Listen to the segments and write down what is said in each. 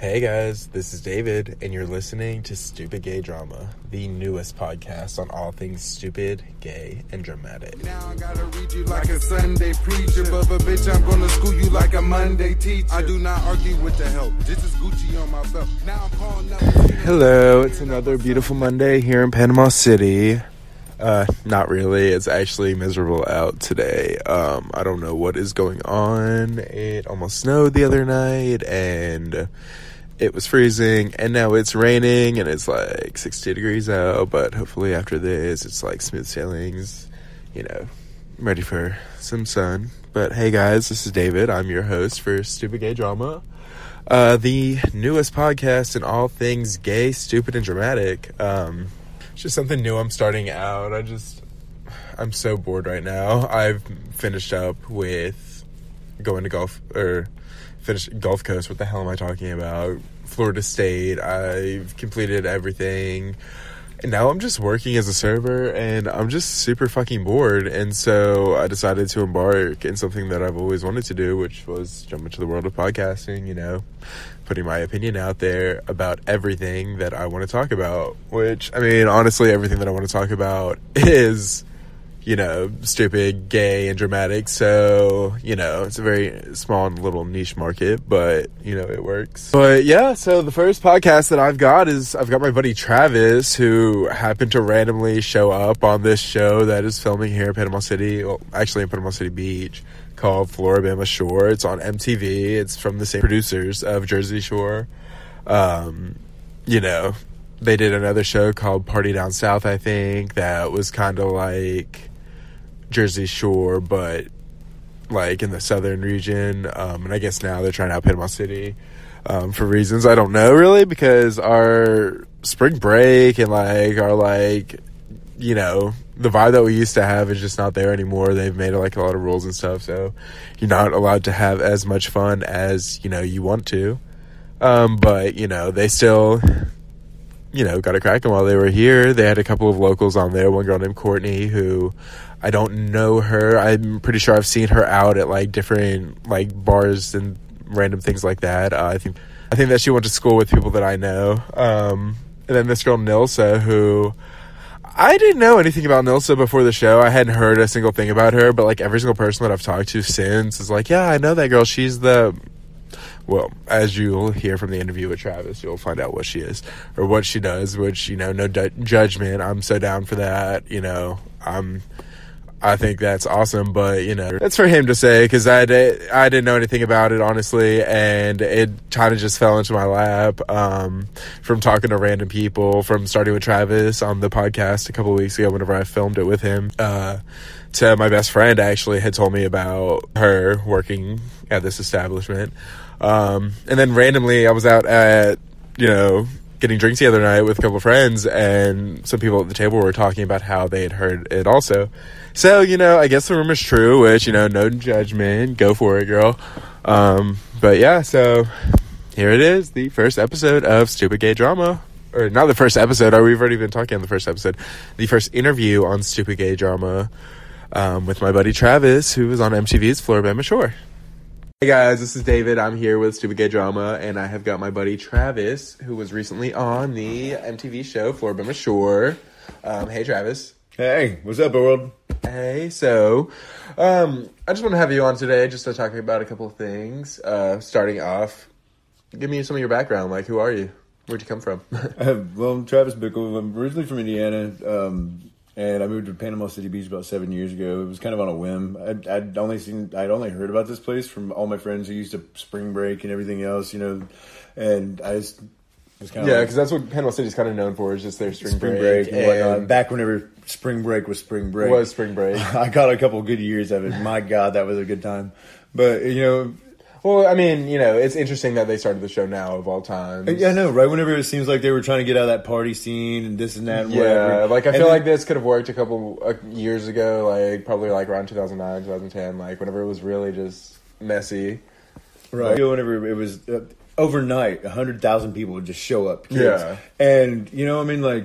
Hey guys, this is David, and you're listening to Stupid Gay Drama, the newest podcast on all things stupid, gay, and dramatic. Now I gotta read you like a Sunday preacher, but but bitch, I'm gonna school you like a Monday teacher. I do not argue with the help. This is Gucci on my belt. Now I'm calling up. Hello, it's another beautiful Monday here in Panama City. Uh, not really. It's actually miserable out today. Um, I don't know what is going on. It almost snowed the other night, and it was freezing, and now it's raining, and it's like 60 degrees out. But hopefully, after this, it's like smooth sailings. You know, I'm ready for some sun. But hey, guys, this is David. I'm your host for Stupid Gay Drama. Uh, the newest podcast in all things gay, stupid, and dramatic. Um, it's just something new I'm starting out. I just, I'm so bored right now. I've finished up with going to golf, or finished Gulf Coast. What the hell am I talking about? Florida State. I've completed everything. And now I'm just working as a server and I'm just super fucking bored. And so I decided to embark in something that I've always wanted to do, which was jump into the world of podcasting, you know, putting my opinion out there about everything that I want to talk about. Which, I mean, honestly, everything that I want to talk about is you know, stupid, gay, and dramatic. So, you know, it's a very small and little niche market, but, you know, it works. But yeah, so the first podcast that I've got is I've got my buddy Travis, who happened to randomly show up on this show that is filming here in Panama City, well, actually in Panama City Beach, called Floribama Shore. It's on MTV. It's from the same producers of Jersey Shore. Um, you know, they did another show called Party Down South, I think, that was kind of like Jersey Shore, but like in the southern region. Um, and I guess now they're trying out Panama City um, for reasons I don't know really because our spring break and like our like you know the vibe that we used to have is just not there anymore. They've made like a lot of rules and stuff, so you're not allowed to have as much fun as you know you want to. Um, but you know they still you know, got a cracking while they were here. They had a couple of locals on there. One girl named Courtney who I don't know her. I'm pretty sure I've seen her out at like different like bars and random things like that. Uh, I think I think that she went to school with people that I know. Um, and then this girl Nilsa who I didn't know anything about Nilsa before the show. I hadn't heard a single thing about her, but like every single person that I've talked to since is like, yeah, I know that girl. She's the well, as you'll hear from the interview with Travis, you'll find out what she is or what she does, which, you know, no judgment. I'm so down for that. You know, I'm, I think that's awesome, but you know, that's for him to say because I, did, I didn't know anything about it, honestly, and it kind of just fell into my lap um, from talking to random people, from starting with Travis on the podcast a couple weeks ago whenever I filmed it with him. Uh, to my best friend actually had told me about her working at this establishment. Um, and then randomly, I was out at, you know, getting drinks the other night with a couple friends, and some people at the table were talking about how they had heard it also. So, you know, I guess the rumor's true, which, you know, no judgment. Go for it, girl. Um, but yeah, so here it is, the first episode of Stupid Gay Drama. Or not the first episode, or we've already been talking on the first episode. The first interview on Stupid Gay Drama um, with my buddy Travis, who was on MTV's Floribama Shore. Hey guys, this is David. I'm here with Stupid Gay Drama, and I have got my buddy Travis, who was recently on the MTV show Floribama Shore. Um, hey, Travis. Hey, what's up, world? Hey, so um, I just want to have you on today just to talk about a couple of things. Uh, starting off, give me some of your background. Like, who are you? Where'd you come from? Uh, well, I'm Travis Bickle. I'm originally from Indiana, um, and I moved to Panama City Beach about seven years ago. It was kind of on a whim. I'd, I'd only seen, I'd only heard about this place from all my friends who used to spring break and everything else, you know, and I just was kind of yeah, like, because that's what Panama City's kind of known for is just their spring, spring break, break, and whatnot. Back whenever spring break was spring break, was spring break. I got a couple good years of it. My God, that was a good time. But you know, well, I mean, you know, it's interesting that they started the show now of all times. yeah, I know, right? Whenever it seems like they were trying to get out of that party scene and this and that, and Yeah, whatever. like I And feel then- like this could have worked a couple uh, years ago, like probably like around 2009, 2010, like whenever it was really just messy. Right. Know, whenever it was uh, overnight, a hundred thousand people would just show up. Kids. Yeah. And you know, I mean, like,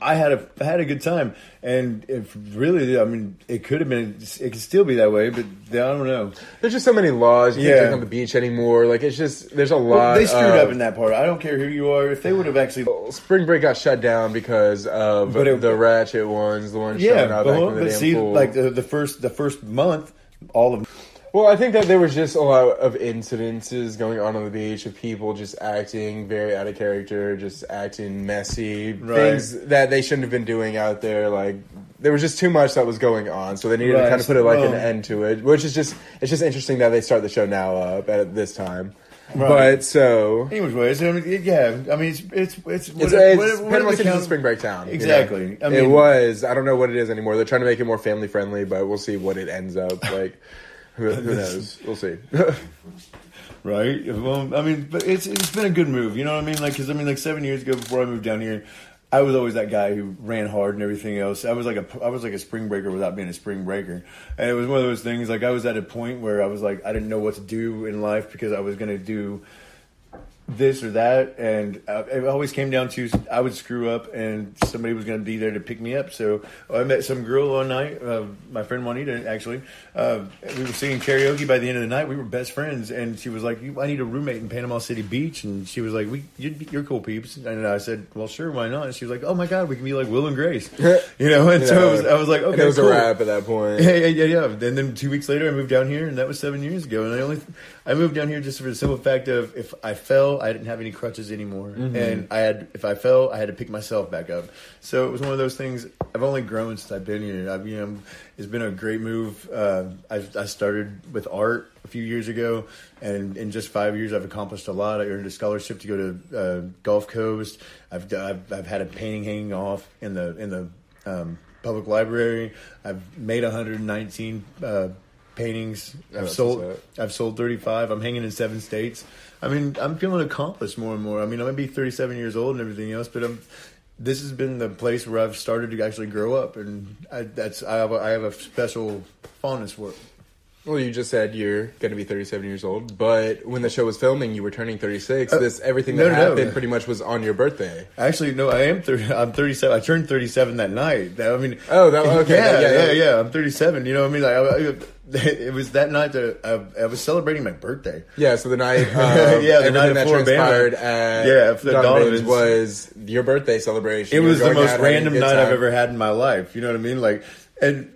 I had a I had a good time, and if really, I mean, it could have been, it could still be that way, but I don't know. There's just so many laws. You can't Yeah. drink on the beach anymore. Like it's just there's a Well, lot. they screwed of- up in that part. I don't care who you are. If they would have actually, Spring break got shut down because of it- the ratchet ones, the ones yeah, showing up but, the but damn see, pool. like the, the first the first month, all of Well, I think that there was just a lot of incidences going on on the beach of people just acting very out of character, just acting messy, Right. things that they shouldn't have been doing out there. Like there was just too much that was going on, so they needed to kind of put it like an end to it. Which is just it's just interesting that they start the show now up at this time. Right. But so Anyways, ways, I mean, yeah, I mean, it's it's it's, It's, whatever- it's Panama whatever City's a spring break town. you Exactly. know? I it was. I don't know what it is anymore. They're trying to make it more family friendly, but we'll see what it ends up like. Who, who knows? We'll see. Right. Well, I mean, but it's it's been a good move. You know what I mean? Like, because I mean, like seven years ago, before I moved down here, I was always that guy who ran hard and everything else. I was like a I was like a spring breaker without being a spring breaker, and it was one of those things. Like, I was at a point where I was like, I didn't know what to do in life because I was gonna do this or that, and uh, it always came down to I would screw up, and somebody was going to be there to pick me up. So I met some girl one night, uh, my friend Juanita. Actually, uh, we were singing karaoke. By the end of the night, we were best friends, and she was like, "I need a roommate in Panama City Beach," and she was like, "We, you'd- you're cool peeps," and I said, "Well, sure, why not?" And she was like, "Oh my god, we can be like Will and Grace," you know. And so I was, I was like, "Okay, it was cool. a wrap at that point. Yeah, yeah, yeah, yeah. And then two weeks later, I moved down here, and that was seven years ago. And I only, I moved down here just for the simple fact of if I fell, I didn't have any crutches anymore, and I had, if I fell, I had to pick myself back up. So it was one of those things. I've only grown since I've been here. I've, you know, it's been a great move. Uh, I, I started with art a few years ago, and in just five years, I've accomplished a lot. I earned a scholarship to go to uh, Gulf Coast. I've, I've, I've had a painting hanging off in the in the um, public library. I've made 119 uh, paintings. I've sold. I've sold 35. I'm hanging in seven states. I mean, I'm feeling accomplished more and more. I mean, I might be 37 years old and everything else, but I'm. This has been the place where I've started to actually grow up, and I, that's I have a, I have a special fondness for it. Well, you just said you're going to be 37 years old, but when the show was filming, you were turning 36. this everything that Uh, no, no, no. happened pretty much was on your birthday. Actually, no, I am. 30, I'm 37. I turned 37 that night. I mean, Oh, that- okay, yeah, that- yeah, yeah, yeah. yeah, I'm 37. You know what I mean? Like, I, I, it was that night that I, I was celebrating my birthday. Yeah, so the night, um, Yeah, the night that transpired Bama. at Yeah, the Donovan's Donovans. was your birthday celebration. It was the most out, having a random night I've ever had in my life. You know what I mean? Like, and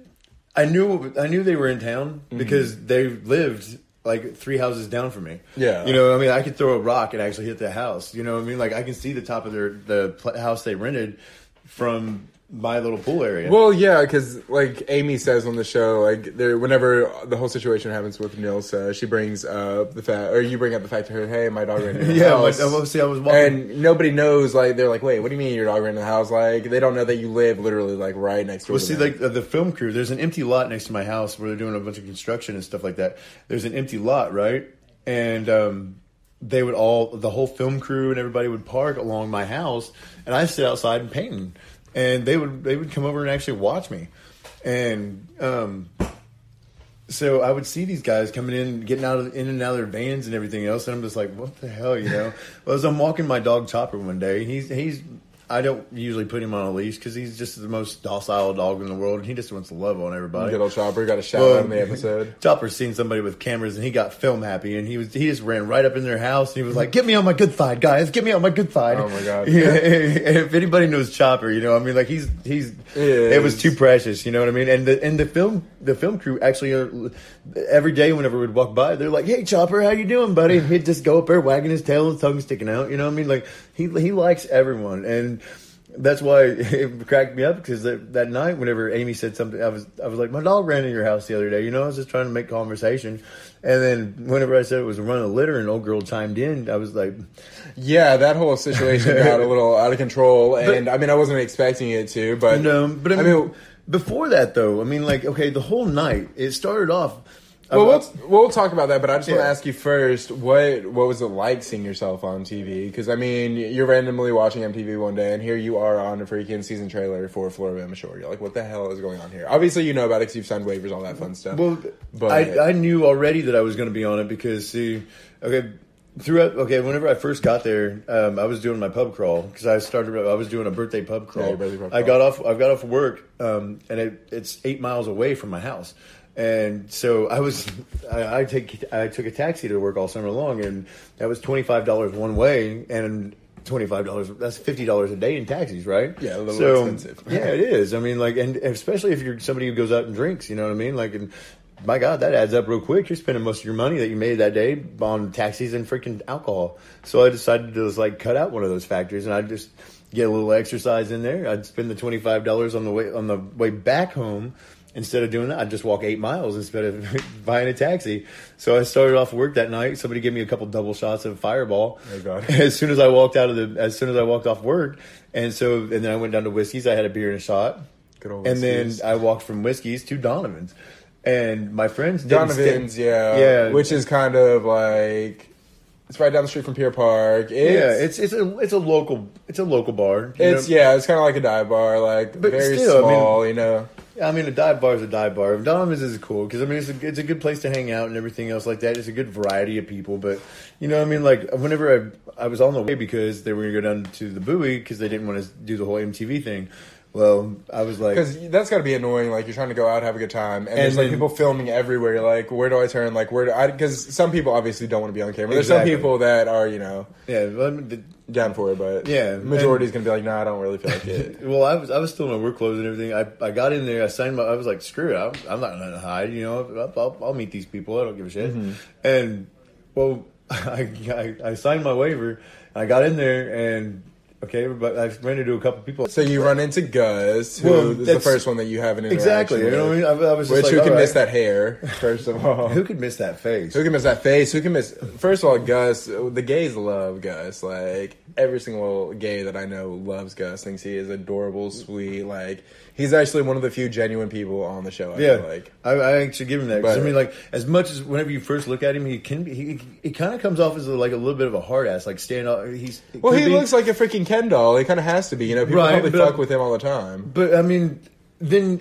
I knew I knew they were in town Mm-hmm. because they lived like three houses down from me. Yeah. you know what I mean. I could throw a rock and actually hit the house. You know what I mean? Like I can see the top of their the house they rented from my little pool area. Well, yeah, because like Amy says on the show, like there, whenever the whole situation happens with Nilsa, she brings up the fact, or you bring up the fact to her, hey, my dog ran into the yeah, house. well, see, I was walking. and nobody knows. Like they're like, wait, what do you mean your dog ran into the house? Like they don't know that you live literally like right next door. Well, to see, them. like the film crew, there's an empty lot next to my house where they're doing a bunch of construction and stuff like that. There's an empty lot, right? And um, they would all, the whole film crew and everybody would park along my house, and I sit outside and painting, and they would they would come over and actually watch me, and um, so I would see these guys coming in, getting out of in and out of their vans and everything else, and I'm just like, what the hell, you know? well, as I'm walking my dog Chopper one day, he's he's I don't usually put him on a leash because he's just the most docile dog in the world, and he just wants to love on everybody. good old chopper got a shout Well, out in the episode. Chopper's seen somebody with cameras, and he got film happy, and he was he just ran right up in their house, and he was like, "Get me on my good side, guys! Get me on my good side!" Oh, my God. Yeah, if anybody knows Chopper, you know, I mean, like he's he's it was too precious, you know what I mean? And the and the film the film crew actually are, every day whenever we'd walk by, they're like, "Hey, Chopper, how you doing, buddy?" And he'd just go up there wagging his tail, his tongue sticking out, you know what I mean? Like he he likes everyone, and that's why it cracked me up because that, that night, whenever Amy said something, I was I was like, my dog ran in your house the other day. You know, I was just trying to make conversation, and then whenever I said it was a run of litter, and old girl chimed in, I was like, Yeah, that whole situation got a little out of control, and I mean, I wasn't expecting it to, but no, but I I mean, mean, before that though, I mean, like, okay, the whole night it started off. Well, we'll, we'll talk about that, but I just want to ask you first what what was it like seeing yourself on TV? Because I mean, you're randomly watching MTV one day, and here you are on a freaking season trailer for Floribama Shore. You're like, what the hell is going on here? Obviously, you know about it because you've signed waivers, all that fun stuff. Well, But- I, I knew already that I was going to be on it because see, okay, throughout okay whenever i first got there um, i was doing my pub crawl because i started i was doing a birthday pub crawl your birthday pub i crawl. got off i got off work um, and it, it's eight miles away from my house and so i was I, I take i took a taxi to work all summer long and that was $25 one way and $25 that's $50 a day in taxis right Yeah, a little so, expensive. yeah it is i mean like and especially if you're somebody who goes out and drinks you know what i mean like and my God, that adds up real quick. You're spending most of your money that you made that day on taxis and freaking alcohol. So I decided to just like cut out one of those factors, and I just get a little exercise in there. I'd spend the twenty five dollars on the way on the way back home. Instead of doing that, I'd just walk eight miles instead of buying a taxi. So I started off work that night. Somebody gave me a couple double shots of Fireball. Oh, God. As soon as I walked out of the, as soon as I walked off work, and so and then I went down to Whiskey's. I had a beer and a shot. Good old And then I walked from Whiskey's to Donovan's. And my friends didn't Donovan's, yeah, yeah, which is kind of like it's right down the street from Pier Park. It's, yeah, it's it's a it's a local it's a local bar. it's know? yeah, it's kind of like a dive bar, like But very still, I mean- small, you know. I mean, a dive bar is a dive bar. Donovan's is cool because I mean, it's a, it's a good place to hang out and everything else like that. It's a good variety of people, but you know, what I mean, like whenever I I was on the way because they were going to go down to the buoy because they didn't want to do the whole MTV thing. Well, I was like, Because that's got to be annoying. Like you're trying to go out, have a good time, and, there's like then- people filming everywhere. You're like, where do I turn? Like where do I? Because some people obviously don't want to be on camera. There's some people that are you know yeah, well, I mean, the- down for it, but Yeah, majority is gonna be like, no, I don't really feel like it. Well, I was I was still in my work clothes and everything. I, I got in there. I signed my. I was like, screw it. I'm, I'm not going to hide. You know, I'll, I'll, I'll meet these people. I don't give a shit. Mm-hmm. And well, I, I I signed my waiver. I got in there and okay, but I've ran into a couple people. so you run into Gus, who Well, is the first one that you have an interaction exactly. You know what I mean? I, I was Which like, who can all miss that hair? First of all, Who could miss that face? Who can miss that face? Who can miss? First of all, Gus. The gays love Gus. Like every single gay that I know loves Gus. Thinks he is adorable, sweet. Like he's actually one of the few genuine people on the show. I Yeah, feel like. I, I actually give him that. 'Cause, But- I mean, like as much as whenever you first look at him, he can be. He, he kind of comes off as a, like a little bit of a hard ass, like stand up. He's Well, he be- looks like a freaking Ken doll. He kind of has to be. You know, people Right, probably but- fuck with him all the time. But I mean, then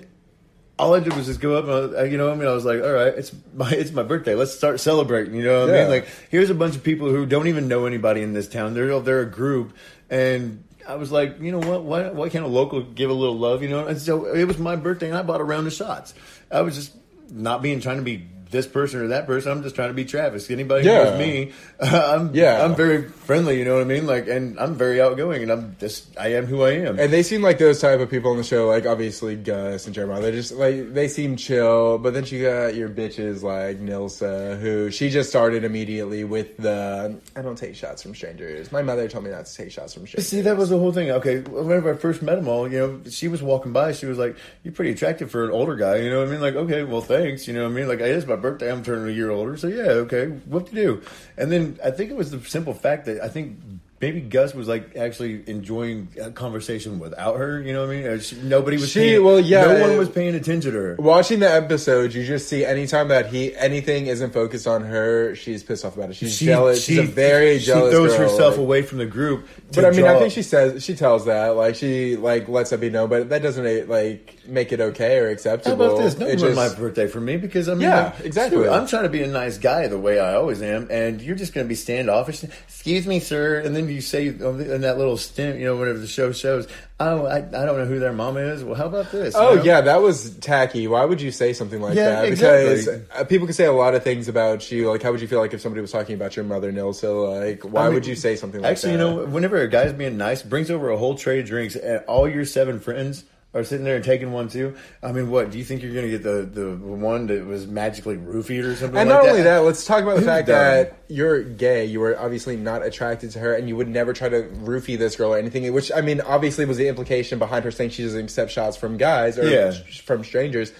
all I did was just go up and I, you know, I mean, I was like, all right, it's my it's my birthday. Let's start celebrating. You know what I Yeah. mean? Like, here's a bunch of people who don't even know anybody in this town. They're they're a group, and I was like, you know what? Why why can't a local give a little love? You know? And so it was my birthday, and I bought a round of shots. I was just not being trying to be. This person or that person, I'm just trying to be Travis. Anybody Yeah. knows me, I'm Yeah. I'm very friendly. You know what I mean? Like, and I'm very outgoing, and I'm just I am who I am. And they seem like those type of people on the show, like obviously Gus and Jeremiah. They just like they seem chill, but then you got your bitches like Nilsa, who she just started immediately with the I don't take shots from strangers. My mother told me not to take shots from strangers. See, that was the whole thing. Okay, whenever I first met them all, you know, she was walking by. She was like, "You're pretty attractive for an older guy." You know what I mean? Like, okay, well, thanks. You know what I mean? Like, it is my birthday. I'm turning a year older, so yeah, okay, what to do? And then I think it was the simple fact that I think maybe Gus was like actually enjoying a conversation without her. You know what I mean? She, nobody was. She- paying, well, yeah, no one was paying attention to her. Watching the episodes, you just see anytime that he anything isn't focused on her, she's pissed off about it. She's jealous. she's a very jealous. She throws girl, herself like- away from the group. But I mean, I think she says she tells that like she like lets that be known, but that doesn't like make it okay or acceptable. How about this? Don't ruin my birthday for me because I mean, Yeah, like, exactly. shoot, I'm trying to be a nice guy the way I always am, and you're just going to be standoffish. Excuse me, sir, and then you say in that little stint, you know, whenever the show shows, oh, I, I don't know who their mama is. Well, how about this? You Oh know? yeah, that was tacky. Why would you say something like Yeah, that? exactly. Because uh, people can say a lot of things about you. Like, how would you feel like if somebody was talking about your mother, Nilsa? Like, why I mean, would you say something like Actually, that? Actually, you know, whenever a guy's being nice, brings over a whole tray of drinks, and all your seven friends are sitting there and taking one too. I mean, what do you think you're going to get the the one that was magically roofied or something? And like not that? only that, let's talk about the fact dumb? that you're gay. You were obviously not attracted to her, and you would never try to roofie this girl or anything. Which I mean, obviously, was the implication behind her saying she doesn't accept shots from guys or Yeah. from strangers.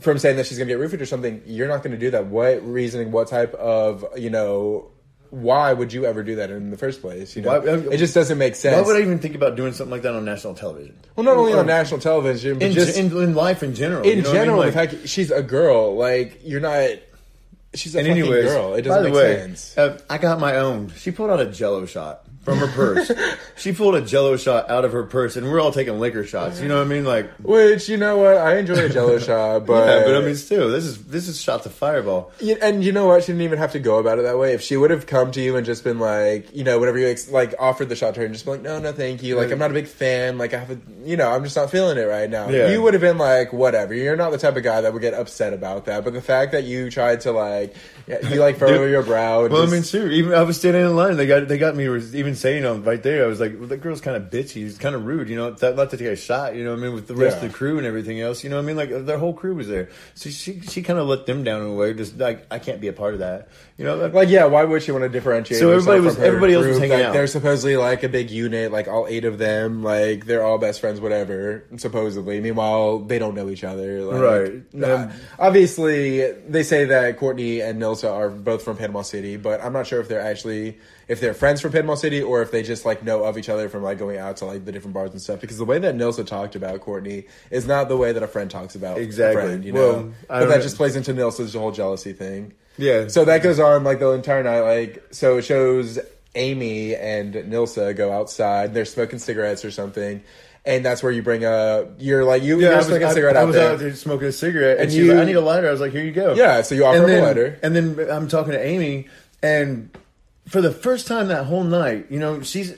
From saying that she's going to get roofied or something, you're not going to do that. What reasoning? What type of you know? Why would you ever do that in the first place? You know, Why- it just doesn't make sense. Why would I even think about doing something like that on national television? well, not only Or- on national television, but in, just in, in life in general. in you know what I mean? general, Like- she's a girl, like you're not. She's a fucking anyways, girl. It doesn't make way, sense. Uh, I got my own. She pulled out a Jello shot. From her purse. she pulled a Jello shot out of her purse, and we're all taking liquor shots. You know what I mean? Like, Which you know what, I enjoy a Jello shot, but yeah, but I mean, still, this is this is shots of Fireball. You- and you know what? She didn't even have to go about it that way. If she would have come to you and just been like, you know, whenever you ex- like offered the shot to her and just been like, no, no, thank you. Like, I'm not a big fan. Like, I have a, you know, I'm just not feeling it right now. Yeah. You would have been like, whatever. You're not the type of guy that would get upset about that. But the fact that you tried to like, yeah, you like furrow Dude. your brow. And Well, I mean, sure. Even I was standing in line. They got they got me even saying um, right there. I was like, well, "The girl's kind of bitchy. It's kind of rude, you know. That, not to take a shot, you know. what I mean, with the rest Yeah. of the crew and everything else, you know. what I mean, like their whole crew was there. So she she kind of let them down in a way. Just like I can't be a part of that, you know. Like, Like yeah, why would she want to differentiate? So everybody was- from her everybody else was group hanging that out. They're supposedly like a big unit, like all eight of them, like they're all best friends, whatever. Supposedly, meanwhile they don't know each other. Like, Right. nah. Um, obviously, they say that Courtney and Nilsa are both from Panama City, but I'm not sure if they're actually if they're friends from Panama City or if they just like know of each other from like going out to like the different bars and stuff. Because the way that Nilsa talked about Courtney is not the way that a friend talks about Exactly. a friend. You know, Well, but that know. just plays into Nilsa's whole jealousy thing. yeah. So that goes on like the entire night. Like so, it shows Amy and Nilsa go outside. They're smoking cigarettes or something, and that's where you bring a. You're like you. Yeah, you're I was, smoking a cigarette I, out was there. out there smoking a cigarette, and, And you- like, "I need a lighter." I was like, "Here you go." Yeah, so you offer and her a lighter. and then I'm talking to Amy, and for the first time that whole night, you know, she's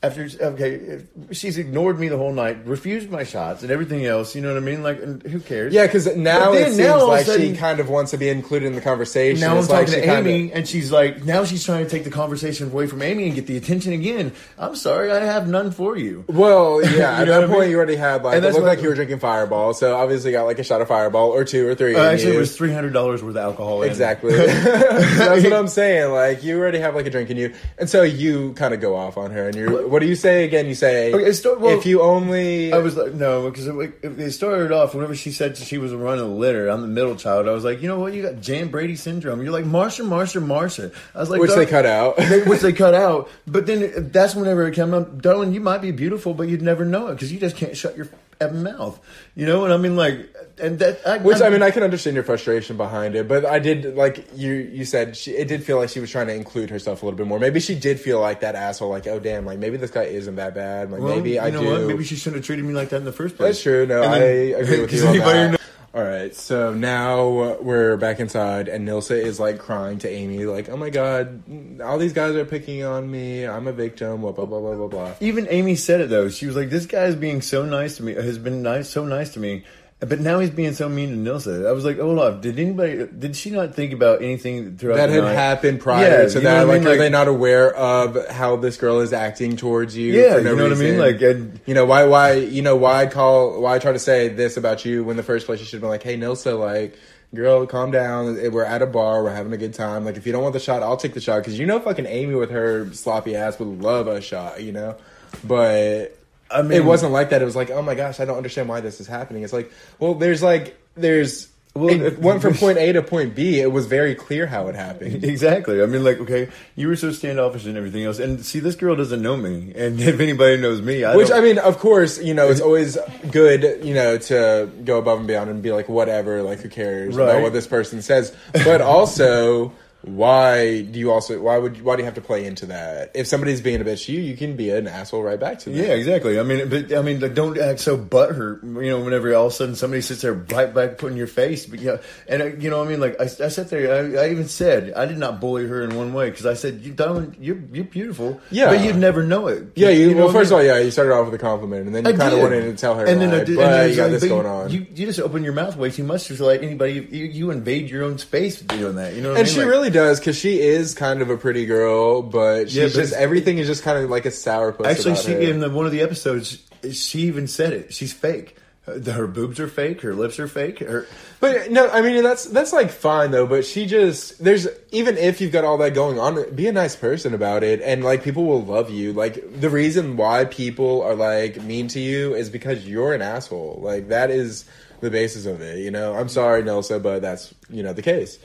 after okay, she's ignored me the whole night, refused my shots and everything else. You know what I mean? Like, and who cares? Yeah, because now it seems now all of a like she kind of wants to be included in the conversation. Now I'm like talking to kinda- Amy, and she's like, now she's trying to take the conversation away from Amy and get the attention again. I'm sorry, I have none for you. Well, yeah. You at that what I point, mean? you already had like And it looked like you were drinking Fireball, so obviously got like a shot of Fireball or two or three. Uh, actually, you. it was three hundred dollars worth of alcohol. in. Exactly. That's what I'm saying. Like you already have like a drink in you, and so you kind of go off on her. And you, what do you say again? You say, Okay, well, if you only, I was like, no, because it, it started off whenever she said she was running a litter. I'm the middle child. I was like, you know what? You got Jan Brady syndrome. You're like Marcia, Marcia, Marcia. I was like, which "Dar- they cut out. which they cut out. But then that's whenever it came up, darling, you might be beautiful, but you'd never know it because you just can't shut your mouth. You know? And I mean, like, and that. I, Which I mean, I can understand your frustration behind it, but I did like you. You said she, it did feel like she was trying to include herself a little bit more. Maybe she did feel like that asshole. Like, oh damn, like maybe this guy isn't that bad. Like Well, maybe you I know do. what? Maybe she shouldn't have treated me like that in the first place. That's true. No, And I agree with you on anybody All right, so now we're back inside, and Nilsa is like crying to Amy, like, "Oh my god, all these guys are picking on me. I'm a victim." Blah blah blah blah blah. Even Amy said it though. She was like, "This guy is being so nice to me. Has been nice, so nice to me." But now he's being so mean to Nilsa. I was like, up. Did anybody? Did she not think about anything throughout That had night? happened prior Yeah, to that. I Like, mean? are they not aware of how this girl is acting towards you? Yeah, no you know what I mean? Like, and- you know why? Why? You know why call? Why try to say this about you when the first place you should have been like, "Hey, Nilsa, like." Girl, calm down. We're at a bar. We're having a good time. Like, if you don't want the shot, I'll take the shot. Because you know, fucking Amy with her sloppy ass would love a shot. You know, but I mean, it wasn't like that. It was like, oh my gosh, I don't understand why this is happening. It's like, well, there's like, there's, Well, it went from point A to point B. It was very clear how it happened. Exactly. I mean, like, okay, you were so standoffish and everything else, and see, this girl doesn't know me, and if anybody knows me, I Which I mean, of course, you know, it's always good, you know, to go above and beyond and be like, whatever, like, who cares Right. about what this person says? But also, why do you also why would why do you have to play into that? If somebody's being a bitch to you, you can be an asshole right back to them. Yeah, exactly. I mean, but I mean, like, don't act so butthurt. You know, whenever all of a sudden somebody sits there right back put in your face. But yeah, and uh, you know, I mean, like I, I sat there. I, I even said I did not bully her in one way because I said, "You darling, you're you're beautiful." Yeah. but you'd never know it. Yeah, you, know well, what I first mean? of all, yeah, you started off with a compliment, and then you kind of wanted to tell her, and then I did, but and you got this going on. You, you just open your mouth way too much to let anybody. You, you invade your own space doing that. You know, what I and mean? she Like- really does because she is kind of a pretty girl, but she's Yeah, but just everything is just kind of like a sour puss. Actually, she her. in the, one of the episodes, she even said it. She's fake. Her, her boobs are fake. Her lips are fake. Her, But uh, no, I mean that's that's like fine though. But she just there's even if you've got all that going on, be a nice person about it, and like people will love you. Like the reason why people are like mean to you is because you're an asshole. Like that is the basis of it. You know, I'm sorry, Nilsa, but that's you know the case.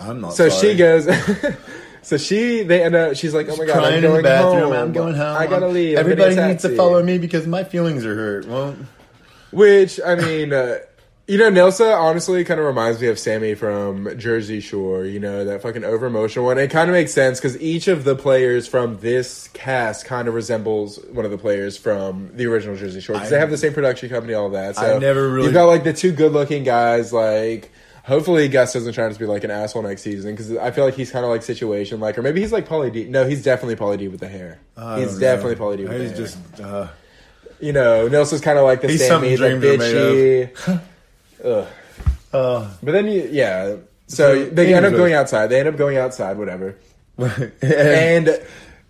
I'm not. So sorry. she goes. so she they end up. She's like, oh my god, crying I'm in going the bathroom. home. I'm going home. I gotta leave. Everybody getting a needs to follow me because my feelings are hurt. Well, Which I mean, uh, You know, Nilsa honestly kind of reminds me of Sammi from Jersey Shore. You know, that fucking over emotional one. It kind of makes sense because each of the players from this cast kind of resembles one of the players from the original Jersey Shore because they have the same production company, all that. So I never really- You've got like the two good-looking guys. Like, hopefully Gus doesn't try to be like an asshole next season because I feel like he's kind of like situation like, or maybe he's like Pauly D. No, he's definitely Pauly D with the hair. I he's definitely. Pauly D with the He's hair. just. Uh, you know, Nilsa's kind of like the He's Sammi, the bitchy. Ugh. uh, But then you, yeah. So they end up going outside. They end up going outside, whatever. and And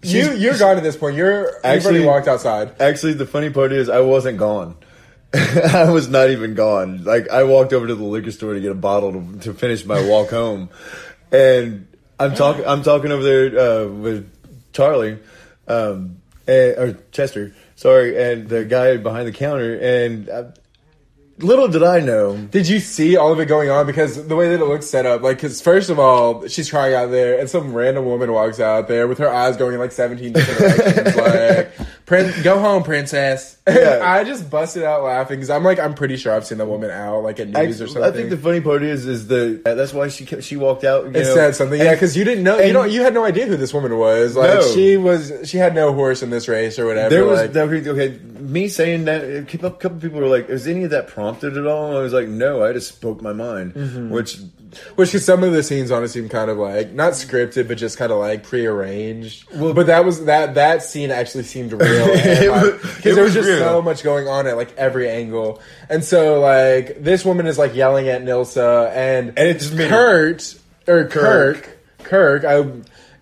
you you're gone at this point. You're already Actually- walked outside. Actually, the funny part is I wasn't gone. I was not even gone. Like I walked over to the liquor store to get a bottle to, to finish my walk home, and I'm talking. I'm talking over there uh, with Charlie, um, and, or Chester. Sorry, and the guy behind the counter. And uh, little did I know. Did you see all of it going on? Because the way that it looks set up, like, because first of all, she's trying out there, and some random woman walks out there with her eyes going in like 17 different directions, like, Prin- "Go home, princess." Yeah. I just busted out laughing because I'm like, I'm pretty sure I've seen the woman out like at news or something. I think the funny part is, is the that's why she kept, she walked out. You It know, said something, and- yeah, because you didn't know, you don't, you had no idea who this woman was. Like No. she was, she had no horse in this race or whatever. There was like, okay, okay. Me saying that, a couple couple people were like, "Is any of that prompted at all?" And I was like, "No, I just spoke my mind." Mm-hmm. Which, which because some of the scenes honestly seem kind of like not scripted, but just kind of like prearranged. Well- but that was that that scene actually seemed real It was- it because there was was just so much going on at like every angle, and so like this woman is like yelling at Nilsa and And it just made Kurt or Kirk Kirk. I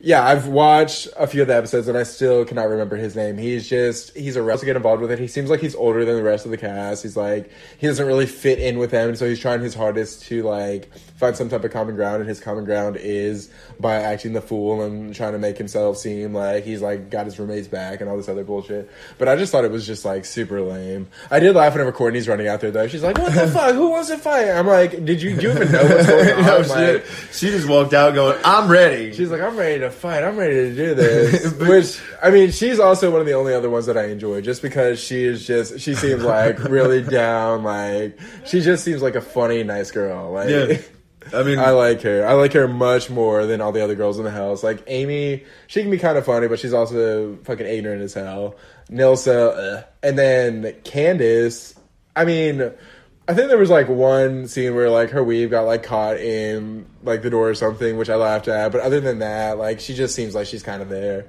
yeah, I've watched a few of the episodes and I still cannot remember his name. He's just he's a wrestler get involved with it. He seems like he's older than the rest of the cast. He's like he doesn't really fit in with them, so he's trying his hardest to like find some type of common ground. And his common ground is by acting the fool and trying to make himself seem like he's like got his roommates back and all this other bullshit. But I just thought it was just like super lame. I did laugh whenever Courtney's running out there though. She's like, "What the fuck? Who wants to fight?" I'm like, "Did you do you even know what's going on?" no, Like, she, she just walked out going, "I'm ready." She's like, I'm ready to fight. I'm ready to do this. Which, I mean, she's also one of the only other ones that I enjoy just because she is just, she seems like really down. Like, she just seems like a funny, nice girl. Like, yeah, I mean, I like her. I like her much more than all the other girls in the house. Like, Amy, she can be kind of funny, but she's also fucking ignorant as hell. Nilsa, uh. and then Candace, I mean, I think there was like one scene where like her weave got like caught in like the door or something, which I laughed at. But other than that, like she just seems like she's kind of there.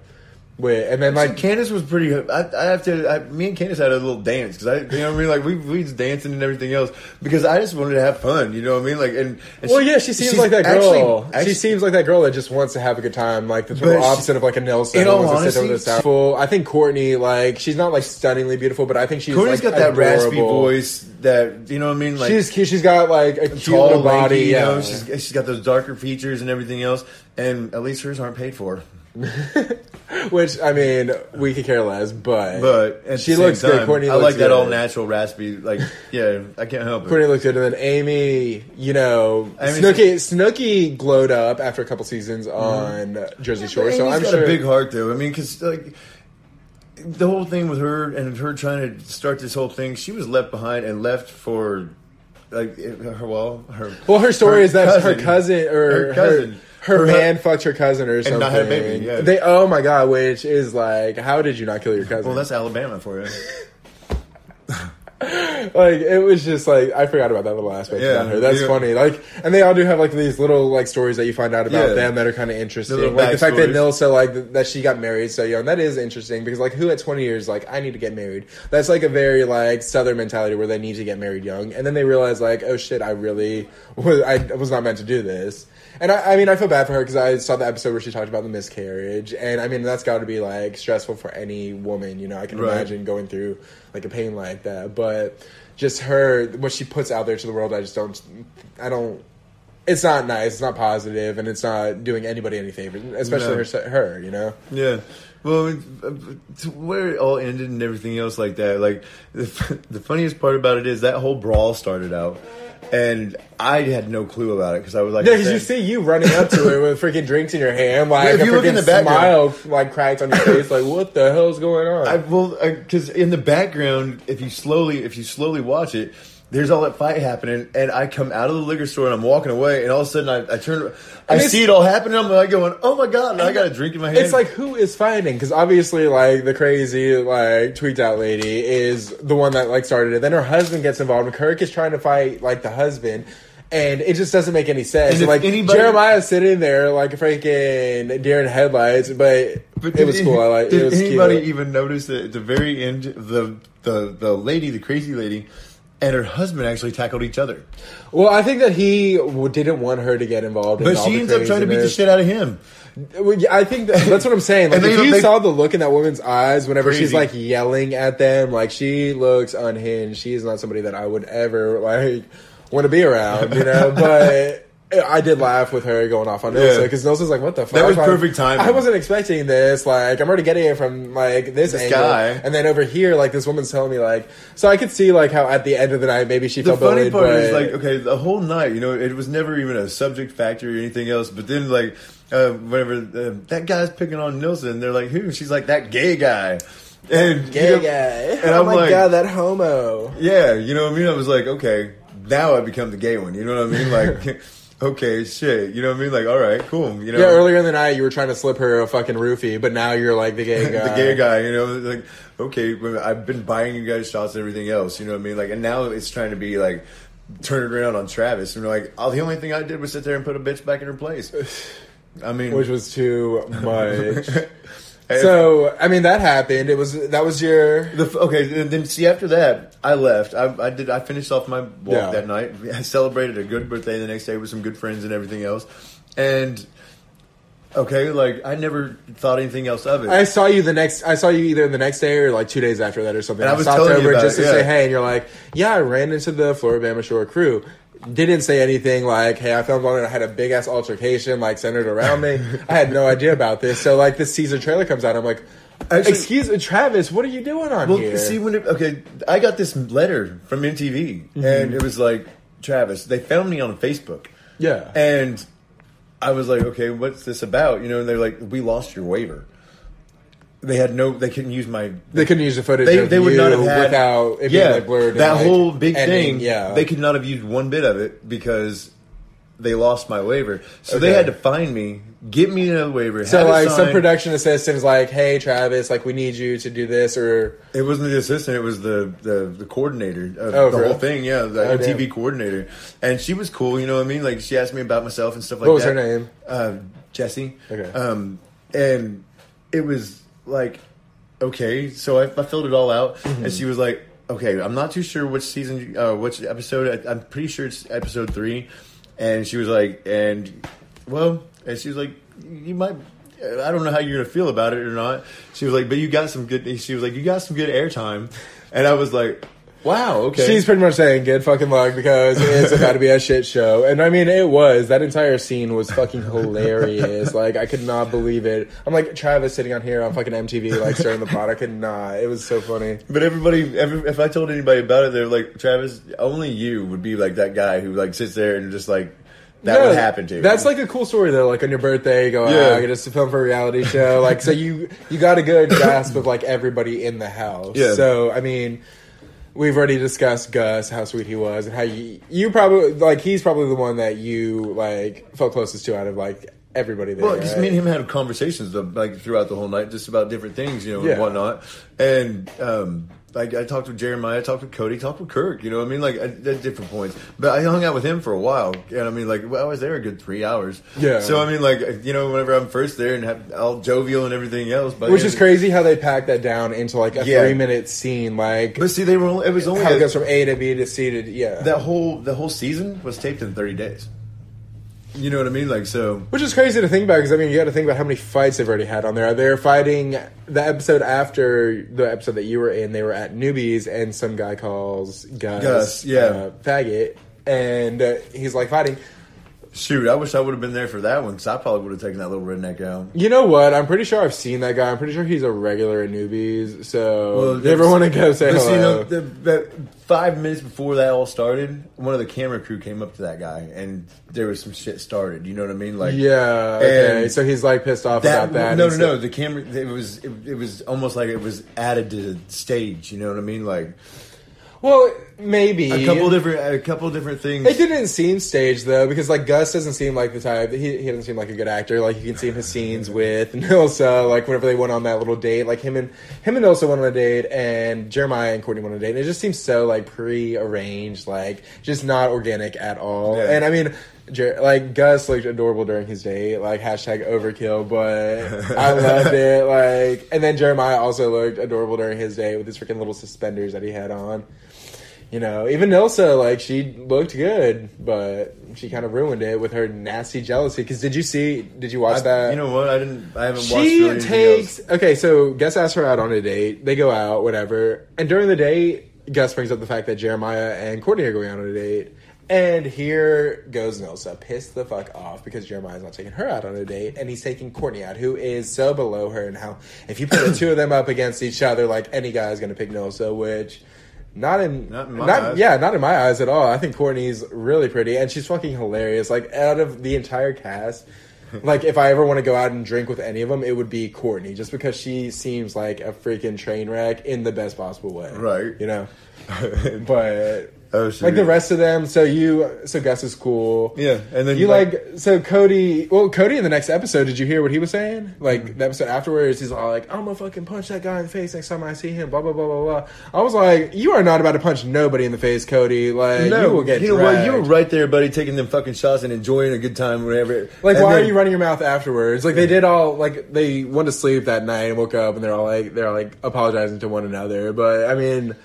And then like Candace was pretty. I, I have to. I, me and Candace had a little dance because I, you know, what I mean, like we we was dancing and everything else because I just wanted to have fun. You know what I mean? Like, and, and well, yeah, she seems like that girl. actually- she seems like that girl that just wants to have a good time, like the total she- opposite of like a Nelson. in all wants to sit over honesty, I think Courtney, like, she's not like stunningly beautiful, but I think she's Courtney's like, got that raspy voice that you know what I mean. Like she's cute. She's got like a cute tall, little lanky, body. you know, she's she's got those darker features and everything else. And at least hers aren't paid for. which I mean, we could care less, but But at she the same looks good. Courtney, I looks like that good. all natural raspy. Like, yeah, I can't help it. Courtney looks good, and then Amy, you know, Amy- Snooki, Snooki glowed up after a couple seasons mm-hmm. on Jersey Shore. So Amy's I'm got sure a big heart though. I mean, because like the whole thing with her and her trying to start this whole thing, she was left behind and left for like her well her. Well, her story is that her cousin or her cousin. Her, man fucked her cousin or something. not had a baby, yeah. They oh my god, which is like, how did you not kill your cousin? Well, that's Alabama for you. like it was just like I forgot about that little aspect Yeah, about her. That's yeah. funny. Like, and they all do have like these little like stories that you find out about Yeah. them that are kind of interesting. The Like the fact that backstories. Nilsa like th- that she got married so young. That is interesting because like who at twenty years like I need to get married. That's like a very like southern mentality where they need to get married young, and then they realize like oh shit, I really was I was not meant to do this. And I, I mean, I feel bad for her because I saw the episode where she talked about the miscarriage, and I mean that's got to be like stressful for any woman. You know, I can Right. imagine going through like a pain like that, but just her what she puts out there to the world i just don't i don't it's not nice it's not positive and it's not doing anybody any favors especially No. her, her you know Yeah. Well, uh, to where it all ended and everything else like that. Like the, the funniest part about it is that whole brawl started out, and I had no clue about it because I was like, because you see you running up to her with freaking drinks in your hand like If a you look in the background- smile like cracked on your face like what the hell's going on? I well uh, because in the background, if you slowly if you slowly watch it, there's all that fight happening, and I come out of the liquor store and I'm walking away, and all of a sudden I, I turn, I see it all happening. I'm like going, oh my god! And I got a drink in my hand. It's like who is fighting? Because obviously, like the crazy, like tweaked out lady is the one that like started it. Then her husband gets involved, and Kirk is trying to fight like the husband, and it just doesn't make any sense. And like anybody- Jeremiah's sitting there like a freaking deer in headlights, but, But it was cool. I like Did it was anybody cute. even notice that at the very end, the the the lady, the crazy lady, and her husband actually tackled each other, Well, I think that he w- didn't want her to get involved. in but all she ends up trying to beat the shit out of him. I think that, that's what I'm saying. Like, if you they- saw the look in that woman's eyes whenever she's like yelling at them, like she looks unhinged. She is not somebody that I would ever like want to be around, you know. But I did laugh with her going off on Nilsa Yeah. because Nilsa's like, "What the fuck?" That was Like, perfect timing. I wasn't expecting this. Like, I'm already getting it from like this, This guy. and then over here, like this woman's telling me like, so I could see like how at the end of the night maybe she The felt funny bullied, part but is like, okay, the whole night, you know, it was never even a subject factor or anything else. But then, like, uh, whenever uh, that guy's picking on Nilsson, they're like, "Who?" She's like, "That gay guy." And gay you know, guy. And oh I'm my like, god, that homo. Yeah, you know what I mean? I was like, okay, now I become the gay one. You know what I mean? Like, okay, shit. You know what I mean? Like, all right, cool. You know, Yeah, earlier in the night you were trying to slip her a fucking roofie, but now you're like the gay guy. the gay guy. You know, like, okay, I've been buying you guys shots and everything else. You know what I mean? Like, and now it's trying to be like. Turn it around on Travis, and like, oh, the only thing I did was sit there and put a bitch back in her place. I mean, which was too much. So I mean that happened. It was that was your The, okay, then see after that, I left. I, I did. I finished off my walk Yeah. that night. I celebrated a good birthday the next day with some good friends and everything else. And okay, like I never thought anything else of it. I saw you the next. I saw you either the next day or like two days after that or something. And I was stopped over just it, to yeah. say hey, and you're like, yeah, I ran into the Floribama Shore crew. Didn't say anything like, hey, I filmed on it. I had a big ass altercation like centered around me. I had no idea about this. So like this Caesar trailer comes out. I'm like, Actually- excuse me, Travis, what are you doing on well, here? see when it, okay, I got this letter from MTV, Mm-hmm. and it was like Travis. They found me on Facebook, yeah. and I was like, okay, what's this about? You know, and they're like, we lost your waiver. They had no. They couldn't use my They couldn't use the footage. they, of they would not have had without it yeah being like blurred. and, that like, whole big ending, thing. Yeah, they could not have used one bit of it because they lost my waiver. So they had to find me, get me another waiver. So like some production assistant is like, "Hey Travis, like we need you to do this," or It wasn't the assistant; it was the the, the coordinator of Oh, the whole real? thing. Yeah, the Oh, MTV damn. coordinator, and she was cool. You know what I mean? Like she asked me about myself and stuff like What was that. her name? Uh, Jessie. Okay. Um, and it was like, okay, so I, I filled it all out, Mm-hmm. and she was like, okay, I'm not too sure which season, uh, which episode. I, I'm pretty sure it's episode three, and she was like, and well, and she was like, you might. I don't know how you're gonna feel about it or not. She was like, but you got some good. She was like, you got some good airtime, and I was like, wow, okay. she's pretty much saying, "Good fucking luck," because it's about to be a shit show. And I mean, it was. That entire scene was fucking hilarious. like I could not believe it. I'm like Travis sitting on here on fucking MTV, like stirring the pot. I could not. It was so funny. But everybody, every, if I told anybody about it, they're like, Travis, only you would be like that guy who like sits there and just like that No, would happen to. You. That's like a cool story though. Like on your birthday, you go, Yeah. yeah. I get us to film for a reality show. Like so, you you got a good grasp of like everybody in the house. Yeah. So I mean, we've already discussed Gus, how sweet he was, and how you you probably like he's probably the one that you like felt closest to out of like everybody there. Well, just right? me and him had conversations uh, like throughout the whole night, just about different things, you know, Yeah. and whatnot. And um, like I talked with Jeremiah, I talked with Cody, talked with Kirk. You know, what I mean, like at, at different points. But I hung out with him for a while, and I mean, like well, I was there a good three hours. Yeah. So I mean, like you know, whenever I'm first there and have all jovial and everything else, but Which is crazy how they packed that down into like a Yeah. three minute scene. Like But see, they were only, it was only how it goes from A to B to C to yeah. that whole the whole season was taped in 30 days. You know what I mean? Like so. Which is crazy to think about because I mean you got to think about how many fights they've already had on there. They're fighting the episode after the episode that you were in. They were at Newby's and some guy calls Gus, Gus, yeah. uh, faggot, and uh, he's like fighting. Shoot, I wish I would have been there for that one because I probably would have taken that little redneck out. You know what? I'm pretty sure I've seen that guy. I'm pretty sure he's a regular at Newby's. So you ever want to go say hello? no, the, the, five minutes before that all started, one of the camera crew came up to that guy and there was some shit started. You know what I mean? Like yeah. Okay. So he's like pissed off that, about that. no, no, no. The camera. It was. It, it was almost like it was added to the stage. You know what I mean? Like Well, maybe A couple different, a couple different things. It didn't seem staged though, because like Gus doesn't seem like the type. He he doesn't seem like a good actor. Like you can see in his scenes with Nilsa, like whenever they went on that little date, like him and him and Nilsa went on a date, and Jeremiah and Courtney went on a date. And it just seems so like pre-arranged, like just not organic at all. Yeah. And I mean. Jer- like Gus looked adorable during his date, like hashtag overkill, but I loved it. Like, and then Jeremiah also looked adorable during his date with his freaking little suspenders that he had on you know, even Nilsa, like she looked good, but she kind of ruined it with her nasty jealousy. Because did you see? Did you watch I- that? You know what? I didn't. I haven't watched she really takes else. okay. So Gus asks her out on a date. They go out, whatever. And during the date, Gus brings up the fact that Jeremiah and Courtney are going out on a date. And here goes Nilsa, pissed the fuck off because Jeremiah's not taking her out on a date, and he's taking Courtney out, who is so below her. And how if you put the two of them up against each other, like any guy is going to pick Nilsa, which not in Not in my eyes. yeah, not in my eyes at all. I think Courtney's really pretty, and she's fucking hilarious. Like out of the entire cast, like if I ever want to go out and drink with any of them, it would be Courtney, just because she seems like a freaking train wreck in the best possible way. Right. You know. But Oh, shit. like the rest of them, so you, so Gus is cool. Yeah, and then you like- like, so Cody. Well, Cody in the next episode, did you hear what he was saying? Like mm. the episode afterwards, he's all like, "I'm gonna fucking punch that guy in the face next time I see him." Blah blah blah blah blah. I was like, "You are not about to punch nobody in the face, Cody. Like No, you will get you know what? You were right there, buddy, taking them fucking shots and enjoying a good time, whatever. Like, And why then- are you running your mouth afterwards? Like, they did all like they went to sleep that night and woke up and they're all like they're all, like apologizing to one another. But I mean,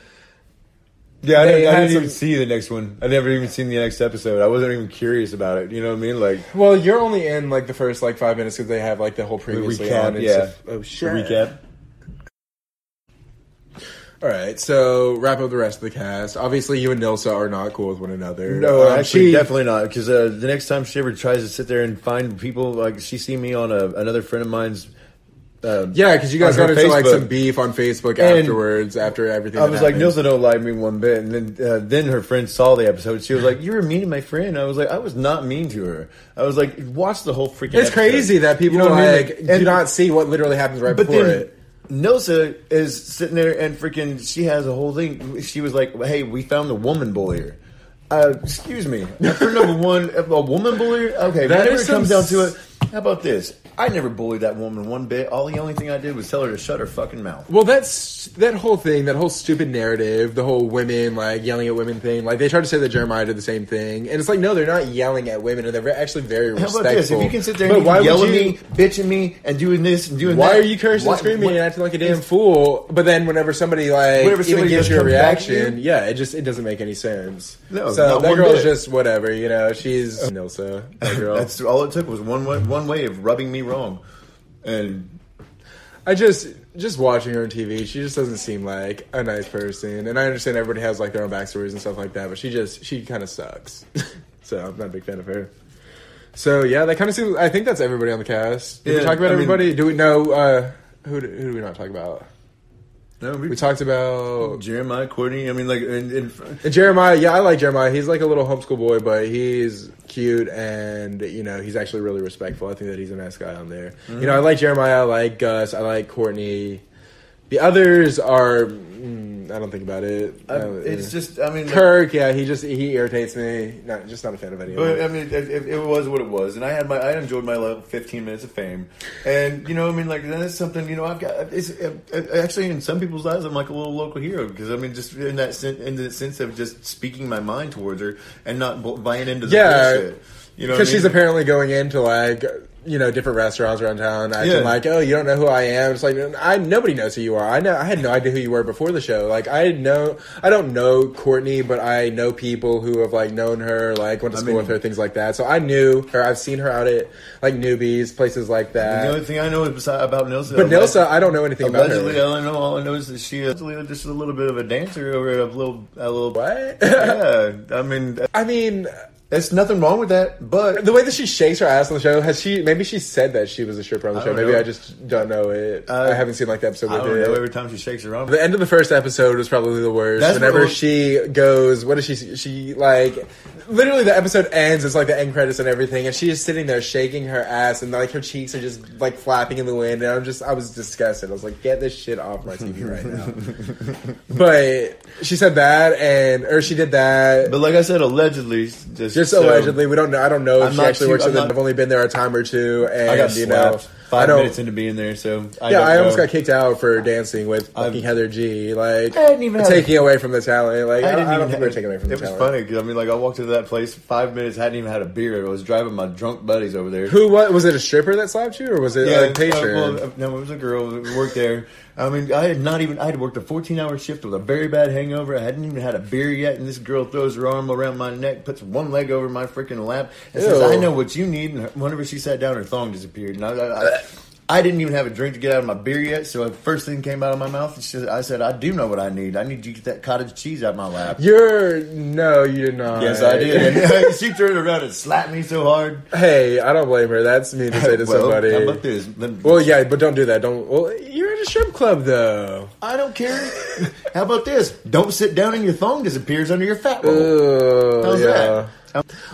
Yeah, I didn't, I didn't even see the next one. I never even seen the next episode. I wasn't even curious about it. You know what I mean? Like well, you're only in like the first like five minutes because they have like the whole previously recap. on. Yeah, stuff. Oh shit. recap. All right, so wrap up the rest of the cast. Obviously, you and Nilsa are not cool with one another. No, Um, actually, she- definitely not. Because uh, the next time she ever tries to sit there and find people, like she see me on a, another friend of mine's. Uh, Yeah, because you guys got into like some beef on Facebook And afterwards after everything. I was like. Nilsa don't like me one bit, and then uh, then her friend saw the episode. She was like, "You were mean to my friend." I was like, "I was not mean to her." I was like, "Watch the whole freaking." It's episode." crazy that people You know what I mean? like Like, do not see what literally happens right But before then it. Nilsa is sitting there and freaking. She has a whole thing. She was like, "Hey, we found the woman bullier." Uh, excuse me. For number one, a woman bullier. Okay, That whenever it comes down to it, how about this? I never bullied that woman one bit. All the only thing I did was tell her to shut her fucking mouth. Well, that's that whole thing, that whole stupid narrative, the whole women like yelling at women thing. Like they try to say that Jeremiah did the same thing, and it's like no, they're not yelling at women, and they're actually very How respectful. about this? If you can sit there but and why you yell at you- me, bitching me, and doing this and doing Why that, why are you cursing why- and screaming what- and acting like a damn fool? But then whenever somebody like Whenever even somebody gives you a comes back at reaction, you? yeah, it just it doesn't make any sense. No, so that one girl's bit. just whatever, you know. She's oh. Nilsa, that girl. That's all it took was one way, one way of rubbing me wrong, and I just just watching her on TV, she just doesn't seem like a nice person. And I understand everybody has like their own backstories and stuff like that, but she just she kind of sucks. so I'm not a big fan of her. So yeah, that kind of seems. I think that's everybody on the cast. Did we talk about I mean- everybody? do we know uh, who? Do, who do we not talk about? No, we, We talked about Jeremiah Courtney. I mean, like, and, and And Jeremiah, yeah, I like Jeremiah. He's like a little homeschool boy, but he's cute and you know he's actually really respectful. I think that he's a nice guy on there. You know, I like Jeremiah. I like Gus. I like Courtney. The others are, mm, I don't think about it. I, Uh, it's just, I mean, like- Kirk. Yeah, he just he irritates me. Not just not a fan of any of But I mean, it, it, it was what it was, and I had my, I enjoyed my little fifteen minutes of fame, and you know, I mean, like that's something, you know, I've got. It's it, actually in some people's eyes, I'm like a little local hero because I mean, just in that sen- in the sense of just speaking my mind towards her and not buying into the Yeah, bullshit. You know, Because I she's mean? apparently going into like you know different restaurants around town, acting Yeah. like, oh, you don't know who I am. It's like I nobody knows who you are. I know I had no idea who you were before the show. Like I know I don't know Courtney, but I know people who have like known her, like went to I school mean- with her, things like that. So I knew her. I've seen her out at like Newby's, places like that. The only thing I know is about Nilsa. But Nilsa, I don't know anything about Allegedly, her. all I know, all I know is that she is just a little bit of a dancer over a little, a little. What? Yeah, I mean, I mean, There's nothing wrong with that, but The way that she shakes her ass on the show, has she? Maybe she said that she was a stripper on the show. Maybe know. I just don't know it. Uh, I haven't seen like the episode I don't know. Every time she shakes her arm, The end of the first episode was probably the worst. That's Whenever she goes, what does she? She like, literally the episode ends. It's like the end credits and everything, and she is sitting there shaking her ass, and like her cheeks are just like flapping in the wind. And I'm just, I was disgusted. I was like, get this shit off my TV right now. but she said that, and or she did that. but like I said, allegedly, just just so- allegedly, we don't know. I don't know if I'm she not actually too- works I'm in the. not- I've only been there a time or two, and I got you know, slapped I five don't. minutes into being there, so I yeah, don't I almost know. got kicked out for dancing with fucking Heather G. Like, I didn't even have- taking away from the talent. Like, I, didn't I don't even think we're taking away from It the was talent. funny because I mean, like I walked into that place five minutes, hadn't even had a beer. I was driving my drunk buddies over there. Who what was it? A stripper that slapped you, or was it like uh, patron? well, uh, no, it was a girl that worked there. I mean, I had not even. I had worked a fourteen-hour shift with a very bad hangover. I hadn't even had a beer yet, and this girl throws her arm around my neck, puts one leg over my freaking lap, and says, "I know what you need." And whenever she sat down, her thong disappeared, and I, I, I, I didn't even have a drink to get out of my beer yet. So the first thing came out of my mouth, said, I said, "I do know what I need. I need you to get that cottage cheese out of my lap." You're no, you did not. Yes, I did. And she turned around and slapped me so hard. Hey, I don't blame her. That's mean to say to well, somebody. how about this? Well, yeah, but don't do that. Don't. Well, you're at a strip club though. I don't care. How about this? Don't sit down and your thong disappears under your fat roll. How's yeah. that?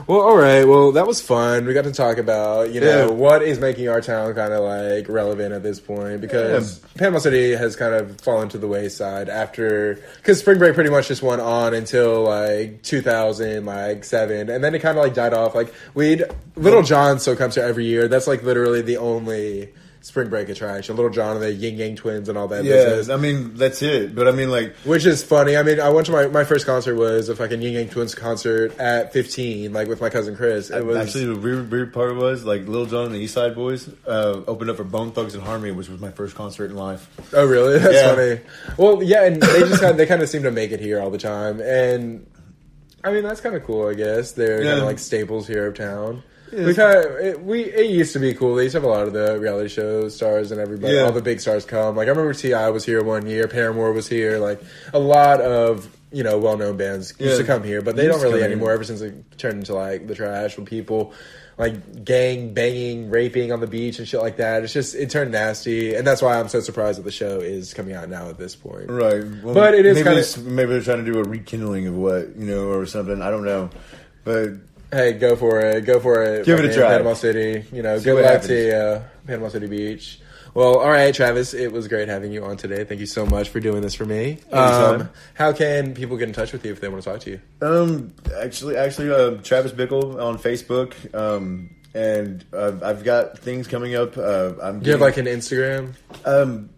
Well, all right. Well, that was fun. We got to talk about you know Yeah. what is making our town kind of like relevant at this point because Panama City has kind of fallen to the wayside after because spring break pretty much just went on until like 2000 like seven and then it kind of like died off. Like we'd Lil Jon still comes here every year. That's like literally the only spring break attraction. Lil Jon and the Ying Yang Twins and all that. Yeah, business. I mean that's it. But I mean, like, Which is funny. I mean, I went to my, my first concert was a fucking Ying Yang Twins concert at 15, like with my cousin Chris. It was actually the weird, weird part was like Lil Jon and the East Side Boyz uh, opened up for Bone Thugs-n-Harmony, which was my first concert in life. oh really? That's Yeah. funny. Well, yeah, and they just kind they kind of seem to make it here all the time, and I mean that's kind of cool. I guess they're kind of like staples here of town. We kind of it, we it used to be cool. They used to have a lot of the reality show stars and everybody, Yeah. all the big stars come. Like I remember T.I. was here one year, Paramore was here. Like a lot of you know well known bands used Yeah. to come here, but they don't really come here. anymore. Ever since it turned into like the trash with people like gang banging, raping on the beach and shit like that. It's just it turned nasty, and that's why I'm so surprised that the show is coming out now at this point. Right. Well, But it is maybe kinda- maybe they're trying to do a rekindling of what you know or something. I don't know, but Hey, go for it. Go for it. Give it a try. Panama City. You know, See good luck happens. to uh, Panama City Beach. Well, all right, Travis. It was great having you on today. Thank you so much for doing this for me. Um, how can people get in touch with you if they want to talk to you? Um, actually, actually, uh, Travis Bickle on Facebook. Um, and uh, I've got things coming up. Uh, I'm Do you have like an Instagram? Um,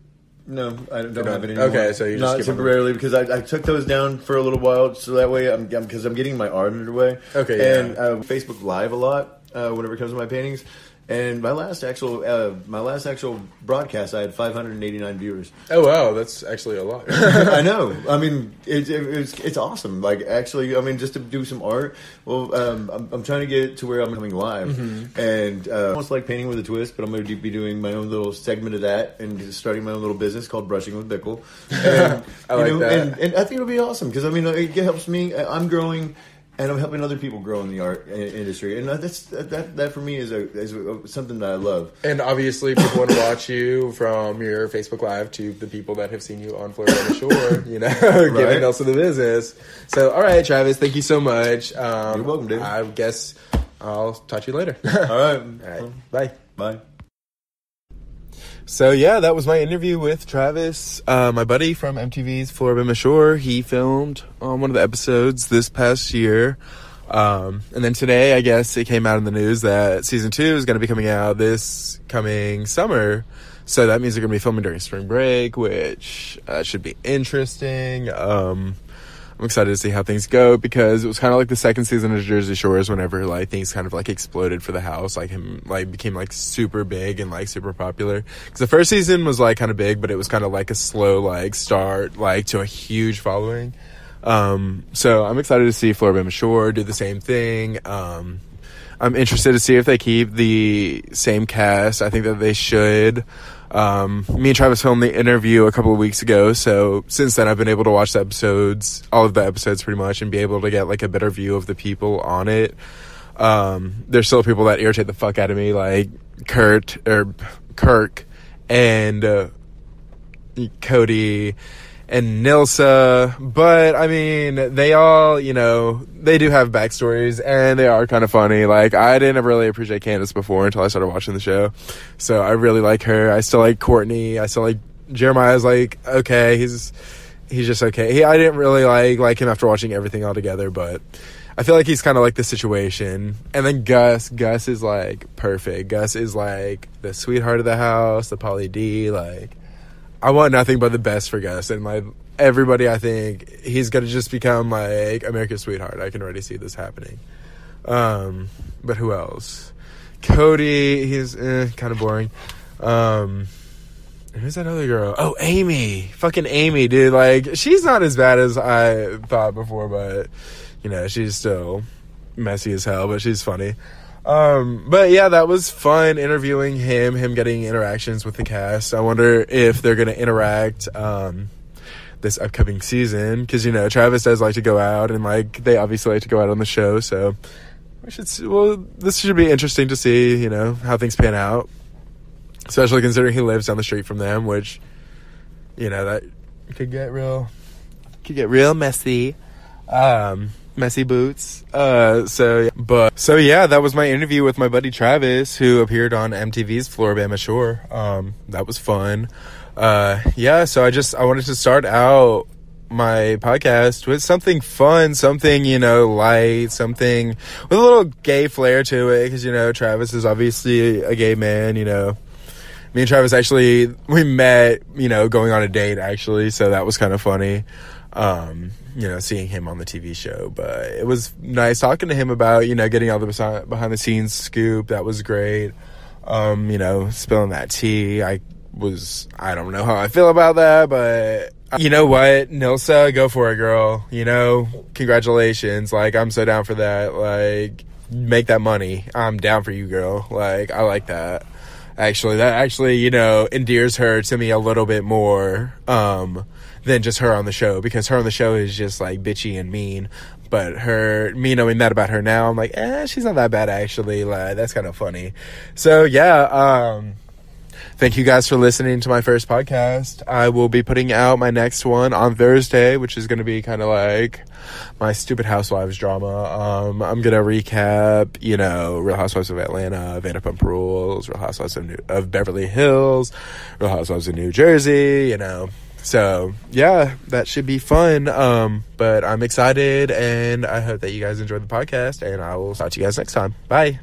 no, I don't not- have it anymore. okay, so you just not skip temporarily because I, I took those down for a little while, so that way I'm because I'm, getting my art underway. Okay, yeah. and uh, Facebook Live a lot uh, whenever it comes to my paintings. And my last actual uh, my last actual broadcast, I had 589 viewers. Oh wow, that's actually a lot. I know. I mean, it, it, it's it's awesome. Like actually, I mean, just to do some art. Well, um, I'm, I'm trying to get to where I'm coming live, Mm-hmm. and uh, almost like painting with a twist. But I'm going to be doing my own little segment of that, and just starting my own little business called Brushing with Bickle. And, I like know, that. And, and I think it'll be awesome because I mean, it helps me. I'm growing. And I'm helping other people grow in the art industry, and that's that. That for me is a is a, something that I love. and obviously, people want to watch you from your Facebook Live to the people that have seen you on Floribama Shore. You know, giving Right. Nilsa the business. So, all right, Travis, thank you so much. Um, You're welcome, dude. I guess I'll talk to you later. All right, All right, bye. bye. So yeah, that was my interview with Travis, uh, my buddy from MTV's Floribama Shore. He filmed on one of the episodes this past year. Um, and then today, I guess it came out in the news that season two is going to be coming out this coming summer. So that means they're going to be filming during spring break, which uh, should be interesting. Um, I'm excited to see how things go because it was kind of like the second season of Jersey Shores whenever like things kind of like exploded for the house, like him like became like super big and like super popular. Because the first season was like kind of big, but it was kind of like a slow like start like to a huge following. Um, so I'm excited to see Floribama Shore do the same thing. Um, I'm interested to see if they keep the same cast. I think that they should. Um, me and Travis filmed the interview a couple of weeks ago, so since then I've been able to watch the episodes, all of the episodes pretty much, and be able to get like a better view of the people on it. Um, there's still people that irritate the fuck out of me, like Kurt or Kirk and uh, Cody and Nilsa, but I mean, they all, you know, they do have backstories and they are kind of funny. Like, I didn't really appreciate Candace before until I started watching the show. So I really like her. I still like Courtney. I still like Jeremiah's like, okay, he's, he's just okay. He, I didn't really like, like him after watching everything all together, but I feel like he's kind of like the situation. And then Gus, Gus is like perfect. Gus is like the sweetheart of the house, the Pauly D, like, I want nothing but the best for Gus and like everybody. I think he's gonna just become like America's sweetheart. I can already see this happening. Um, but who else? Cody, he's eh, kind of boring. Um, who's that other girl? Oh, Aimee, fucking Aimee, dude. Like she's not as bad as I thought before, but you know she's still messy as hell. But she's funny. Um, but yeah, that was fun interviewing him, him getting interactions with the cast. I wonder if they're going to interact, um, this upcoming season. Cause, you know, Travis does like to go out and like, they obviously like to go out on the show. So we should, see, well, this should be interesting to see, you know, how things pan out. Especially considering he lives down the street from them, which, you know, that could get real, could get real messy. Um, messy boots. Uh, so, but so yeah, that was my interview with my buddy Travis, who appeared on MTV's Floribama Shore. Um, that was fun. Uh, yeah, so I just I wanted to start out my podcast with something fun, something you know light, something with a little gay flair to it, because you know Travis is obviously a gay man. You know, me and Travis actually we met, you know, going on a date actually, so that was kind of funny. Um, you know, seeing him on the TV show. But it was nice talking to him about, you know, getting all the behind the scenes scoop. That was great. Um, you know, spilling that tea. I was, I don't know how I feel about that, but you know what? Nilsa, go for it, girl. You know, congratulations. Like, I'm so down for that. Like, make that money. I'm down for you, girl. Like, I like that. Actually, that actually, you know, endears her to me a little bit more. Um, than just her on the show because her on the show is just like bitchy and mean. But her, me knowing that about her now, I'm like, eh, she's not that bad actually. Like, that's kind of funny. So yeah, um, thank you guys for listening to my first podcast. I will be putting out my next one on Thursday, which is going to be kind of like my stupid housewives drama. Um, I'm going to recap, you know, Real Housewives of Atlanta, Vanderpump Rules, Real Housewives of, New- of Beverly Hills, Real Housewives of New Jersey, you know, so yeah, that should be fun. Um, but I'm excited and I hope that you guys enjoyed the podcast and I will talk to you guys next time. Bye.